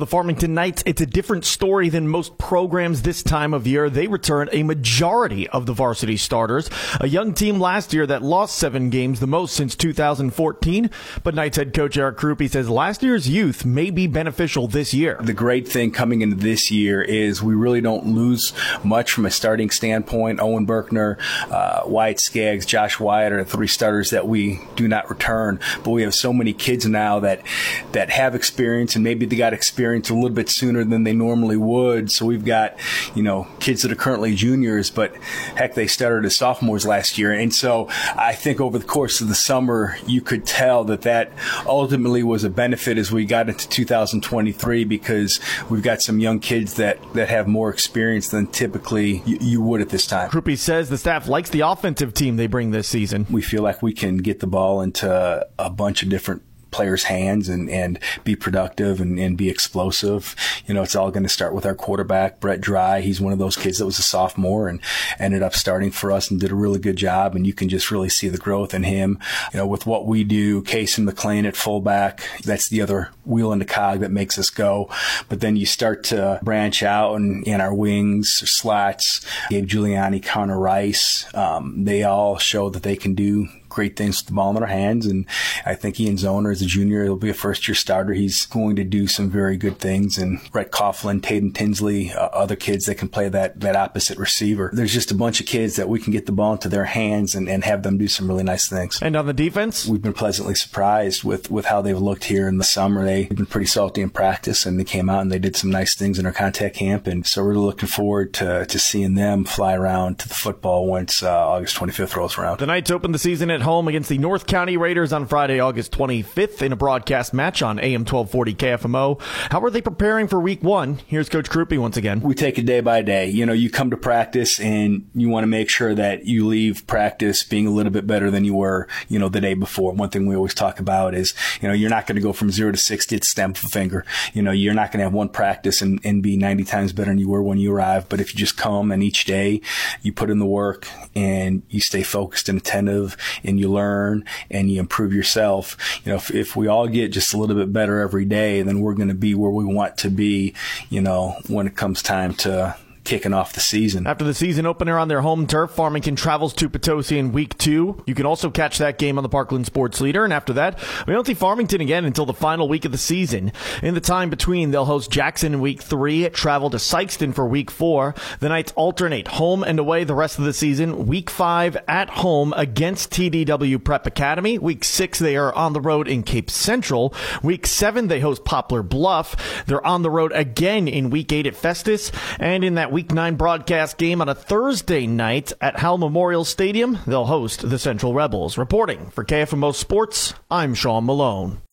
The Farmington Knights, it's a different story than most programs this time of year. They return a majority of the varsity starters. A young team last year that lost seven games, the most since 2014. But Knights head coach Eric Krupe says last year's youth may be beneficial this year. The great thing coming into this year is we really don't lose much from a starting standpoint. Owen Berkner, uh, Wyatt Skaggs, Josh Wyatt are the three starters that we do not return. But we have so many kids now that, that have experience and maybe they got experience experience a little bit sooner than they normally would. So we've got, you know, kids that are currently juniors, but heck, they started as sophomores last year. And so I think over the course of the summer, you could tell that that ultimately was a benefit as we got into 2023 because we've got some young kids that, that have more experience than typically you, you would at this time. Krupe says the staff likes the offensive team they bring this season. We feel like we can get the ball into a bunch of different players' hands and, and be productive and, and be explosive. You know, it's all going to start with our quarterback, Brett Dry. He's one of those kids that was a sophomore and ended up starting for us and did a really good job. And you can just really see the growth in him. You know, with what we do, Casey McLean at fullback, that's the other wheel in the cog that makes us go. But then you start to branch out and in our wings, slats, Gabe Giuliani, Connor Rice, um, they all show that they can do great things with the ball in their hands. And I think Ian Zoner, as a junior, he'll be a first year starter. He's going to do some very good things. And Brett Coughlin, Tatum Tinsley, uh, other kids that can play that, that opposite receiver. There's just a bunch of kids that we can get the ball into their hands and, and have them do some really nice things. And on the defense? We've been pleasantly surprised with, with how they've looked here in the summer. They've been pretty salty in practice and they came out and they did some nice things in our contact camp. And so we're looking forward to, to seeing them fly around to the football once uh, August 25th rolls around. The Knights open the season at at home against the North County Raiders on Friday, August 25th in a broadcast match on AM 1240 KFMO. How are they preparing for week one? Here's Coach Krupe once again. We take it day by day. You know, you come to practice and you want to make sure that you leave practice being a little bit better than you were, you know, the day before. One thing we always talk about is, you know, you're not going to go from zero to 60 at stamp of a finger. You know, you're not going to have one practice and, and be 90 times better than you were when you arrived. But if you just come and each day you put in the work and you stay focused and attentive and you learn and you improve yourself. You know, if, if we all get just a little bit better every day, then we're going to be where we want to be, you know, when it comes time to kicking off the season. After the season opener on their home turf, Farmington travels to Potosi in week two. You can also catch that game on the Parkland Sports Leader. And after that, we don't see Farmington again until the final week of the season. In the time between, they'll host Jackson in week three, travel to Sikeston for week four. The Knights alternate home and away the rest of the season. Week five at home against TDW Prep Academy. Week six, they are on the road in Cape Central. Week seven, they host Poplar Bluff. They're on the road again in week eight at Festus. And in that Week 9 broadcast game on a Thursday night at Howell Memorial Stadium. They'll host the Central Rebels. Reporting for KFMO Sports, I'm Sean Malone.